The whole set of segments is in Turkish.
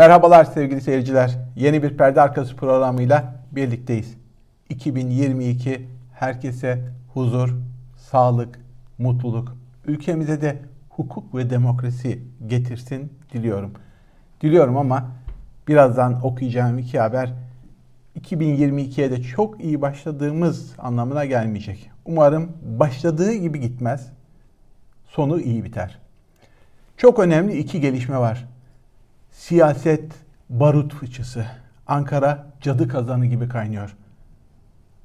Merhabalar sevgili seyirciler. Yeni bir perde arkası programıyla birlikteyiz. 2022 herkese huzur, sağlık, mutluluk, ülkemize de hukuk ve demokrasi getirsin diliyorum. Diliyorum ama birazdan okuyacağım iki haber 2022'ye de çok iyi başladığımız anlamına gelmeyecek. Umarım başladığı gibi gitmez. Sonu iyi biter. Çok önemli iki gelişme var. Siyaset barut fıçısı. Ankara cadı kazanı gibi kaynıyor.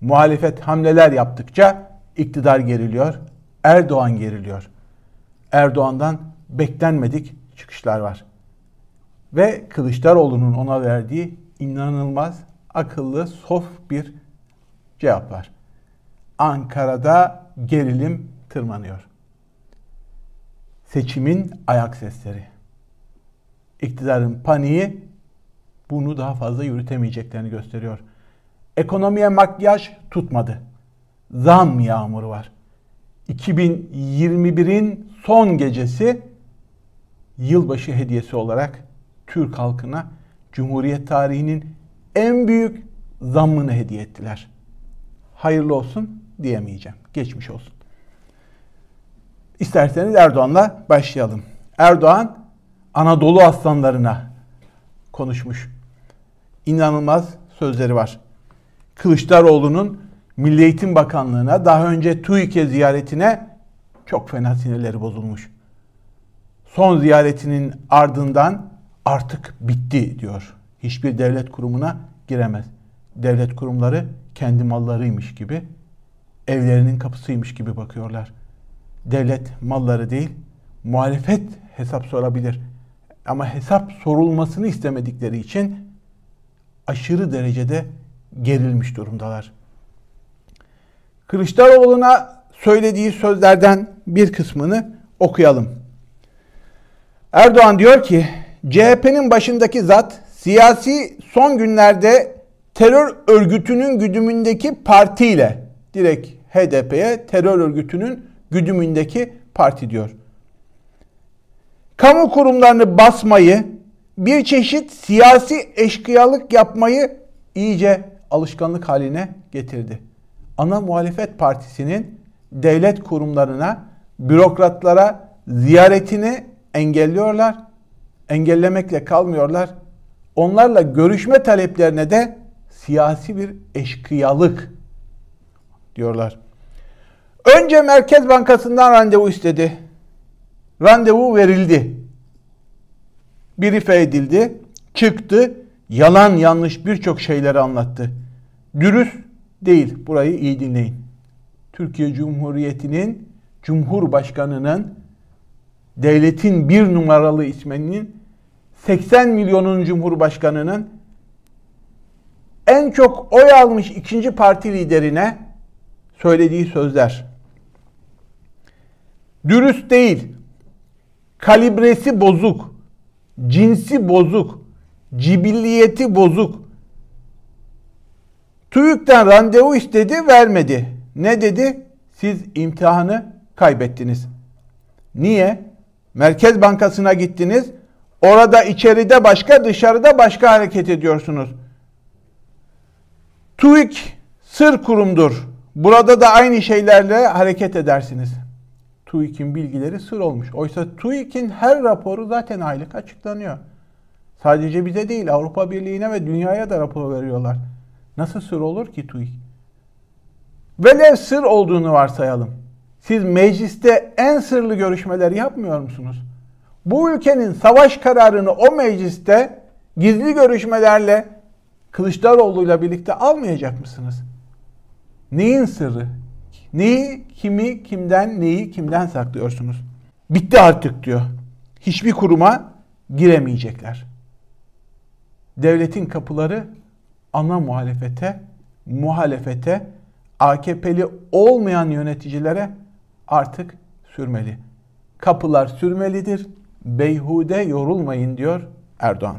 Muhalefet hamleler yaptıkça iktidar geriliyor, Erdoğan geriliyor. Erdoğan'dan beklenmedik çıkışlar var. Ve Kılıçdaroğlu'nun ona verdiği inanılmaz akıllı, sof bir cevap var. Ankara'da gerilim tırmanıyor. Seçimin ayak sesleri. İktidarın paniği bunu daha fazla yürütemeyeceklerini gösteriyor. Ekonomiye makyaj tutmadı. Zam yağmuru var. 2021'in son gecesi yılbaşı hediyesi olarak Türk halkına Cumhuriyet tarihinin en büyük zammını hediye ettiler. Hayırlı olsun diyemeyeceğim. Geçmiş olsun. İsterseniz Erdoğan'la başlayalım. Erdoğan Anadolu aslanlarına konuşmuş. İnanılmaz sözleri var. Kılıçdaroğlu'nun Milli Eğitim Bakanlığı'na daha önce TÜİK'e ziyaretine çok fena sinirleri bozulmuş. Son ziyaretinin ardından artık bitti diyor. Hiçbir devlet kurumuna giremez. Devlet kurumları kendi mallarıymış gibi, evlerinin kapısıymış gibi bakıyorlar. Devlet malları değil, muhalefet hesap sorabilir. Ama hesap sorulmasını istemedikleri için aşırı derecede gerilmiş durumdalar. Kılıçdaroğlu'na söylediği sözlerden bir kısmını okuyalım. Erdoğan diyor ki CHP'nin başındaki zat siyasi son günlerde terör örgütünün güdümündeki partiyle direkt HDP'ye terör örgütünün güdümündeki parti diyor. Kamu kurumlarını basmayı, bir çeşit siyasi eşkıyalık yapmayı iyice alışkanlık haline getirdi. Ana muhalefet partisinin devlet kurumlarına, bürokratlara ziyaretini engelliyorlar. Engellemekle kalmıyorlar. Onlarla görüşme taleplerine de siyasi bir eşkıyalık diyorlar. Önce Merkez Bankası'ndan randevu istedi. Randevu verildi. Birife edildi. Çıktı. Yalan yanlış birçok şeyleri anlattı. Dürüst değil. Burayı iyi dinleyin. Türkiye Cumhuriyeti'nin Cumhurbaşkanı'nın devletin bir numaralı isminin 80 milyonun Cumhurbaşkanı'nın en çok oy almış ikinci parti liderine söylediği sözler. Dürüst değil, kalibresi bozuk, cinsi bozuk, cibilliyeti bozuk. TÜİK'ten randevu istedi, vermedi. Ne dedi? Siz imtihanı kaybettiniz. Niye? Merkez Bankası'na gittiniz. Orada içeride başka, dışarıda başka hareket ediyorsunuz. TÜİK sır kurumdur. Burada da aynı şeylerle hareket edersiniz. TÜİK'in bilgileri sır olmuş. Oysa TÜİK'in her raporu zaten aylık açıklanıyor. Sadece bize değil Avrupa Birliği'ne ve dünyaya da rapor veriyorlar. Nasıl sır olur ki TÜİK? Velev sır olduğunu varsayalım. Siz mecliste en sırlı görüşmeleri yapmıyor musunuz? Bu ülkenin savaş kararını o mecliste gizli görüşmelerle Kılıçdaroğlu'yla birlikte almayacak mısınız? Neyin sırrı? Neyi, kimi, kimden, neyi, kimden saklıyorsunuz? Bitti artık diyor. Hiçbir kuruma giremeyecekler. Devletin kapıları ana muhalefete, muhalefete, AKP'li olmayan yöneticilere artık sürmeli. Kapılar sürmelidir. Beyhude yorulmayın diyor Erdoğan.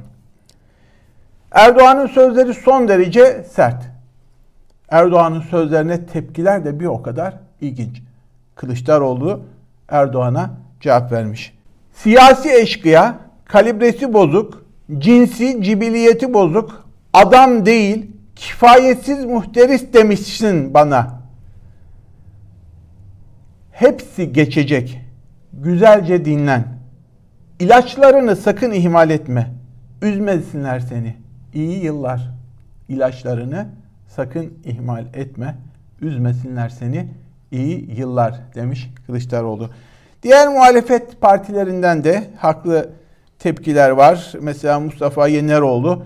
Erdoğan'ın sözleri son derece sert. Erdoğan'ın sözlerine tepkiler de bir o kadar ilginç. Kılıçdaroğlu Erdoğan'a cevap vermiş. Siyasi eşkıya, kalibresi bozuk, cinsi, cibiliyeti bozuk, adam değil, kifayetsiz muhteris demişsin bana. Hepsi geçecek. Güzelce dinlen. İlaçlarını sakın ihmal etme. Üzmesinler seni. İyi yıllar. İlaçlarını sakın ihmal etme. Üzmesinler seni. İyi yıllar demiş Kılıçdaroğlu. Diğer muhalefet partilerinden de haklı tepkiler var. Mesela Mustafa Yeneroğlu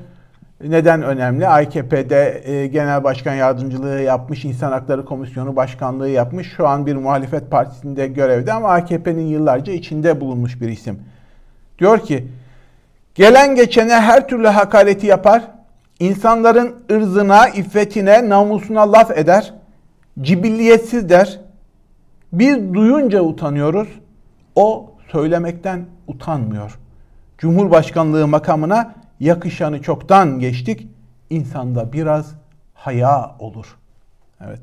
neden önemli? AKP'de e, genel başkan yardımcılığı yapmış, İnsan Hakları Komisyonu başkanlığı yapmış. Şu an bir muhalefet partisinde görevde ama AKP'nin yıllarca içinde bulunmuş bir isim. Diyor ki, gelen geçene her türlü hakareti yapar, insanların ırzına, iffetine, namusuna laf eder, cibilliyetsiz der. Biz duyunca utanıyoruz, o söylemekten utanmıyor. Cumhurbaşkanlığı makamına yakışanı çoktan geçtik. İnsanda biraz haya olur. Evet.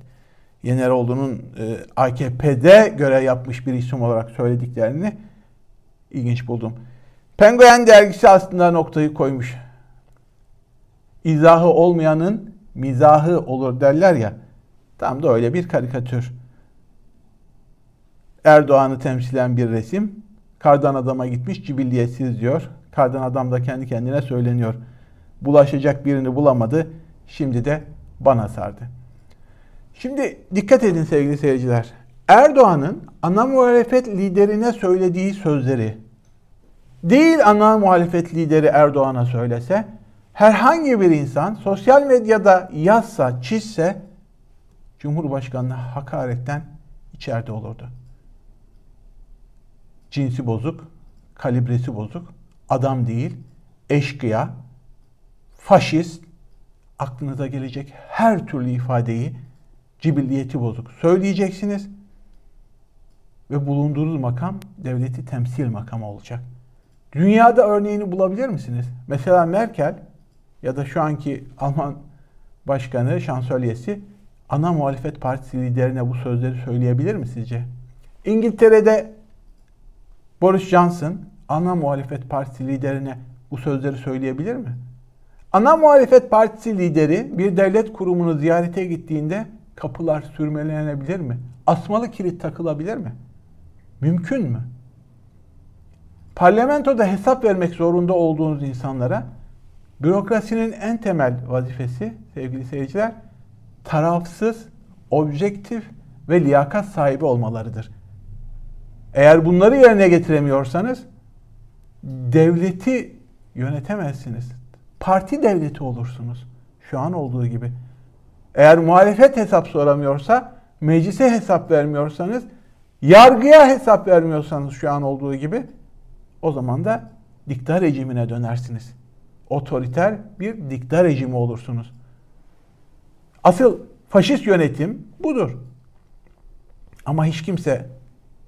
Yeneroğlu'nun e, AKP'de göre yapmış bir isim olarak söylediklerini ilginç buldum. Penguen dergisi aslında noktayı koymuş. İzahı olmayanın mizahı olur derler ya. Tam da öyle bir karikatür. Erdoğan'ı temsilen bir resim. Kardan adama gitmiş cibilliyetsiz diyor. Kardan adam da kendi kendine söyleniyor. Bulaşacak birini bulamadı. Şimdi de bana sardı. Şimdi dikkat edin sevgili seyirciler. Erdoğan'ın ana muhalefet liderine söylediği sözleri değil ana muhalefet lideri Erdoğan'a söylese herhangi bir insan sosyal medyada yazsa, çizse Cumhurbaşkanı'na hakaretten içeride olurdu. Cinsi bozuk, kalibresi bozuk, adam değil, eşkıya, faşist, aklınıza gelecek her türlü ifadeyi cibilliyeti bozuk söyleyeceksiniz ve bulunduğunuz makam devleti temsil makamı olacak. Dünyada örneğini bulabilir misiniz? Mesela Merkel ya da şu anki Alman başkanı, şansölyesi ana muhalefet partisi liderine bu sözleri söyleyebilir mi sizce? İngiltere'de Boris Johnson ana muhalefet partisi liderine bu sözleri söyleyebilir mi? Ana muhalefet partisi lideri bir devlet kurumunu ziyarete gittiğinde kapılar sürmelenebilir mi? Asmalı kilit takılabilir mi? Mümkün mü? Parlamentoda hesap vermek zorunda olduğunuz insanlara bürokrasinin en temel vazifesi sevgili seyirciler tarafsız, objektif ve liyakat sahibi olmalarıdır. Eğer bunları yerine getiremiyorsanız devleti yönetemezsiniz. Parti devleti olursunuz. Şu an olduğu gibi. Eğer muhalefet hesap soramıyorsa, meclise hesap vermiyorsanız, yargıya hesap vermiyorsanız şu an olduğu gibi o zaman da dikta rejimine dönersiniz. Otoriter bir dikta rejimi olursunuz. Asıl faşist yönetim budur. Ama hiç kimse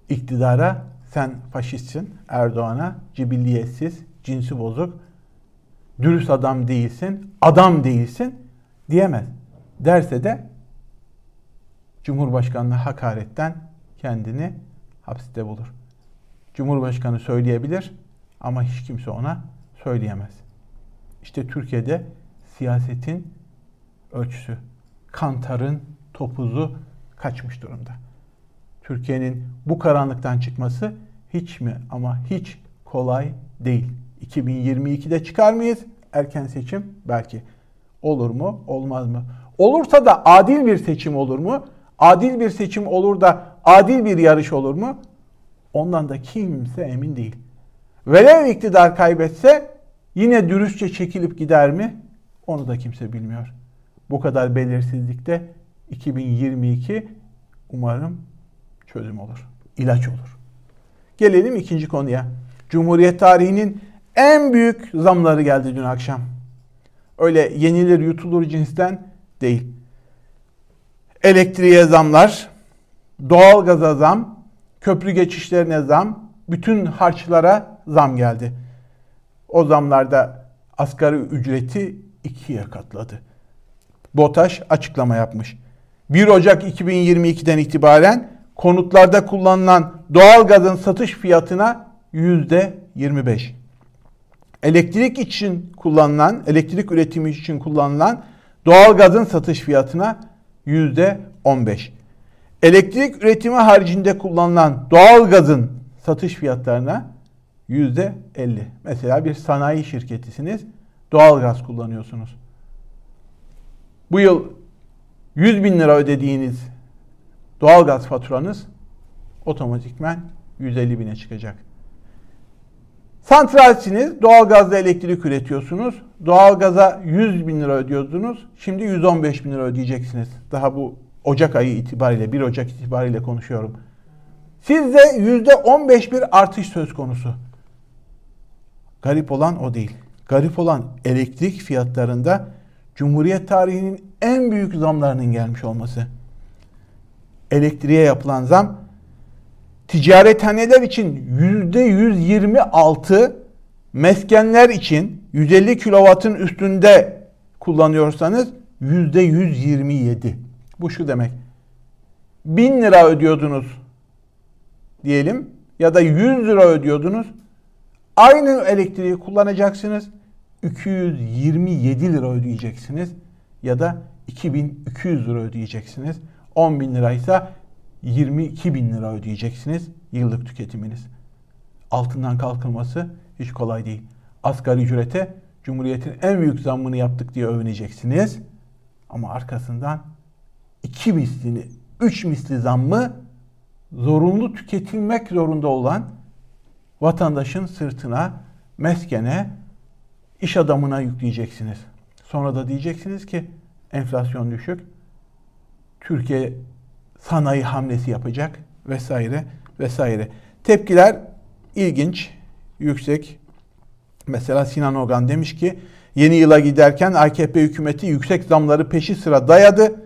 iktidara sen faşistsin Erdoğan'a cibilliyetsiz, cinsi bozuk, dürüst adam değilsin, adam değilsin diyemez. Derse de Cumhurbaşkanı'na hakaretten kendini hapiste bulur. Cumhurbaşkanı söyleyebilir ama hiç kimse ona söyleyemez. İşte Türkiye'de siyasetin ölçüsü, kantarın topuzu kaçmış durumda. Türkiye'nin bu karanlıktan çıkması hiç mi ama hiç kolay değil. 2022'de çıkar mıyız? Erken seçim belki. Olur mu? Olmaz mı? Olursa da adil bir seçim olur mu? Adil bir seçim olur da adil bir yarış olur mu? Ondan da kimse emin değil. Velev iktidar kaybetse yine dürüstçe çekilip gider mi? Onu da kimse bilmiyor. Bu kadar belirsizlikte 2022 umarım çözüm olur. ilaç olur. Gelelim ikinci konuya. Cumhuriyet tarihinin en büyük zamları geldi dün akşam. Öyle yenilir yutulur cinsten değil. Elektriğe zamlar, doğalgaza zam, köprü geçişlerine zam, bütün harçlara zam geldi. O zamlarda asgari ücreti ikiye katladı. BOTAŞ açıklama yapmış. 1 Ocak 2022'den itibaren konutlarda kullanılan doğal gazın satış fiyatına yüzde 25. elektrik için kullanılan, elektrik üretimi için kullanılan doğalgazın satış fiyatına yüzde 15. Elektrik üretimi haricinde kullanılan doğalgazın satış fiyatlarına yüzde 50. Mesela bir sanayi şirketisiniz, doğalgaz kullanıyorsunuz. Bu yıl 100 bin lira ödediğiniz doğalgaz faturanız otomatikmen 150 bine çıkacak. Santralsiniz, doğalgazla elektrik üretiyorsunuz. Doğalgaza 100 bin lira ödüyordunuz. Şimdi 115 bin lira ödeyeceksiniz. Daha bu Ocak ayı itibariyle, 1 Ocak itibariyle konuşuyorum. Sizde %15 bir artış söz konusu. Garip olan o değil. Garip olan elektrik fiyatlarında Cumhuriyet tarihinin en büyük zamlarının gelmiş olması. Elektriğe yapılan zam ticarethaneler için %126, meskenler için 150 kilovatın üstünde kullanıyorsanız %127. Bu şu demek. 1000 lira ödüyordunuz diyelim ya da 100 lira ödüyordunuz. Aynı elektriği kullanacaksınız. 227 lira ödeyeceksiniz ya da 2200 lira ödeyeceksiniz. 10 bin liraysa 22 bin lira ödeyeceksiniz yıllık tüketiminiz. Altından kalkılması hiç kolay değil. Asgari ücrete Cumhuriyet'in en büyük zammını yaptık diye övüneceksiniz. Ama arkasından iki mislini, üç misli zammı zorunlu tüketilmek zorunda olan vatandaşın sırtına, meskene, iş adamına yükleyeceksiniz. Sonra da diyeceksiniz ki enflasyon düşük. Türkiye sanayi hamlesi yapacak vesaire vesaire. Tepkiler ilginç, yüksek. Mesela Sinan Ogan demiş ki yeni yıla giderken AKP hükümeti yüksek zamları peşi sıra dayadı.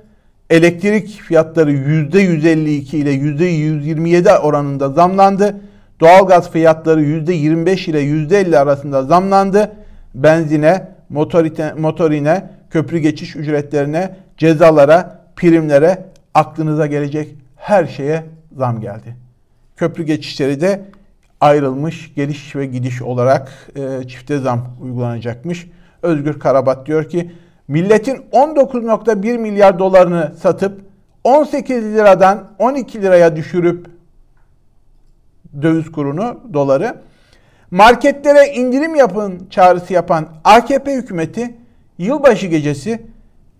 Elektrik fiyatları %152 ile %127 oranında zamlandı. Doğalgaz fiyatları %25 ile %50 arasında zamlandı. Benzine, motorine, motorine, köprü geçiş ücretlerine, cezalara, primlere aklınıza gelecek her şeye zam geldi. Köprü geçişleri de ayrılmış geliş ve gidiş olarak e, çifte zam uygulanacakmış. Özgür Karabat diyor ki milletin 19.1 milyar dolarını satıp 18 liradan 12 liraya düşürüp döviz kurunu, doları marketlere indirim yapın çağrısı yapan AKP hükümeti yılbaşı gecesi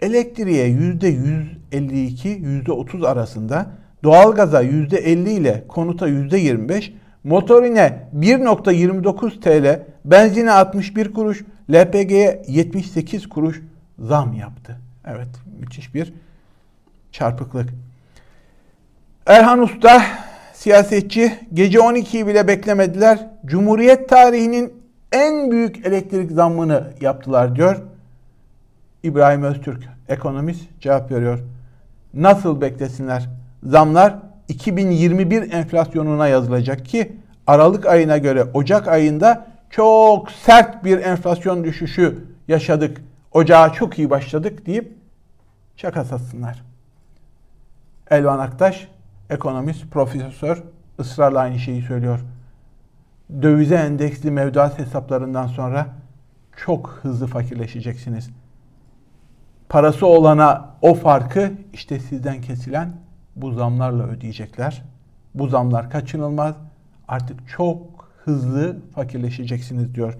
elektriğe %152, %30 arasında, doğalgaza %50 ile konuta %25, motorine 1.29 TL, benzine 61 kuruş, LPG'ye 78 kuruş zam yaptı. Evet, müthiş bir çarpıklık. Erhan Usta, siyasetçi, gece 12'yi bile beklemediler. Cumhuriyet tarihinin en büyük elektrik zammını yaptılar diyor. İbrahim Öztürk, ekonomist cevap veriyor. Nasıl beklesinler? Zamlar 2021 enflasyonuna yazılacak ki Aralık ayına göre Ocak ayında çok sert bir enflasyon düşüşü yaşadık. Ocağa çok iyi başladık deyip şaka satsınlar. Elvan Aktaş, ekonomist, profesör ısrarla aynı şeyi söylüyor. Dövize endeksli mevduat hesaplarından sonra çok hızlı fakirleşeceksiniz parası olana o farkı işte sizden kesilen bu zamlarla ödeyecekler. Bu zamlar kaçınılmaz. Artık çok hızlı fakirleşeceksiniz diyor.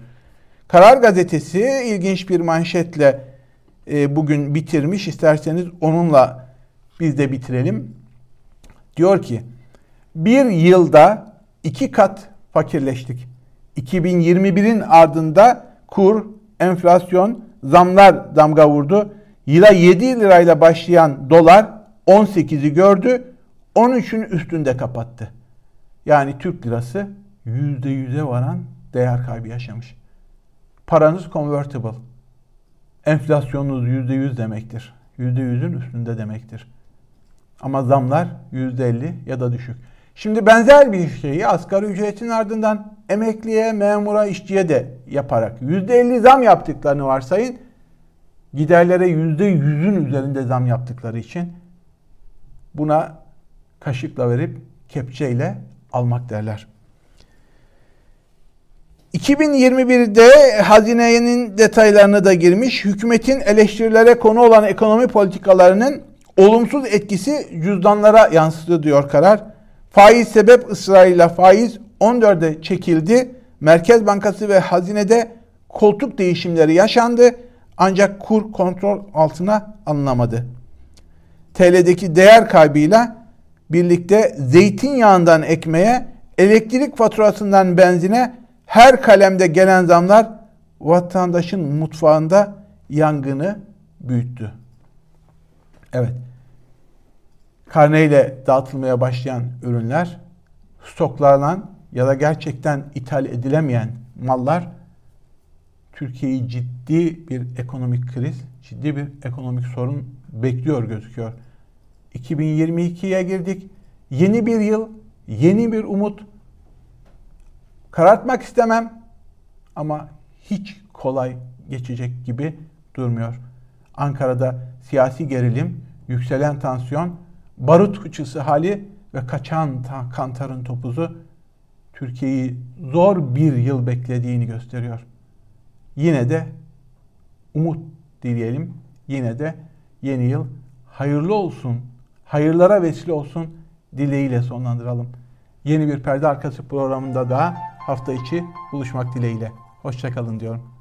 Karar Gazetesi ilginç bir manşetle e, bugün bitirmiş. İsterseniz onunla biz de bitirelim. Diyor ki bir yılda iki kat fakirleştik. 2021'in ardında kur, enflasyon, zamlar damga vurdu. Yıla 7 lirayla başlayan dolar 18'i gördü. 13'ün üstünde kapattı. Yani Türk lirası %100'e varan değer kaybı yaşamış. Paranız convertible. Enflasyonunuz %100 demektir. %100'ün üstünde demektir. Ama zamlar %50 ya da düşük. Şimdi benzer bir şeyi asgari ücretin ardından emekliye, memura, işçiye de yaparak %50 zam yaptıklarını varsayın giderlere yüzde yüzün üzerinde zam yaptıkları için buna kaşıkla verip kepçeyle almak derler. 2021'de hazinenin detaylarına da girmiş. Hükümetin eleştirilere konu olan ekonomi politikalarının olumsuz etkisi cüzdanlara yansıdı diyor karar. Faiz sebep ısrarıyla faiz 14'e çekildi. Merkez Bankası ve hazinede koltuk değişimleri yaşandı. Ancak kur kontrol altına alınamadı. TL'deki değer kaybıyla birlikte zeytinyağından ekmeğe, elektrik faturasından benzine her kalemde gelen zamlar vatandaşın mutfağında yangını büyüttü. Evet. Karneyle dağıtılmaya başlayan ürünler, stoklanan ya da gerçekten ithal edilemeyen mallar Türkiye'yi ciddi bir ekonomik kriz, ciddi bir ekonomik sorun bekliyor gözüküyor. 2022'ye girdik. Yeni bir yıl, yeni bir umut. Karartmak istemem ama hiç kolay geçecek gibi durmuyor. Ankara'da siyasi gerilim, yükselen tansiyon, barut fıçısı hali ve kaçan kantarın topuzu Türkiye'yi zor bir yıl beklediğini gösteriyor. Yine de umut dileyelim. Yine de yeni yıl hayırlı olsun, hayırlara vesile olsun dileğiyle sonlandıralım. Yeni bir perde arkası programında da hafta içi buluşmak dileğiyle. Hoşçakalın diyorum.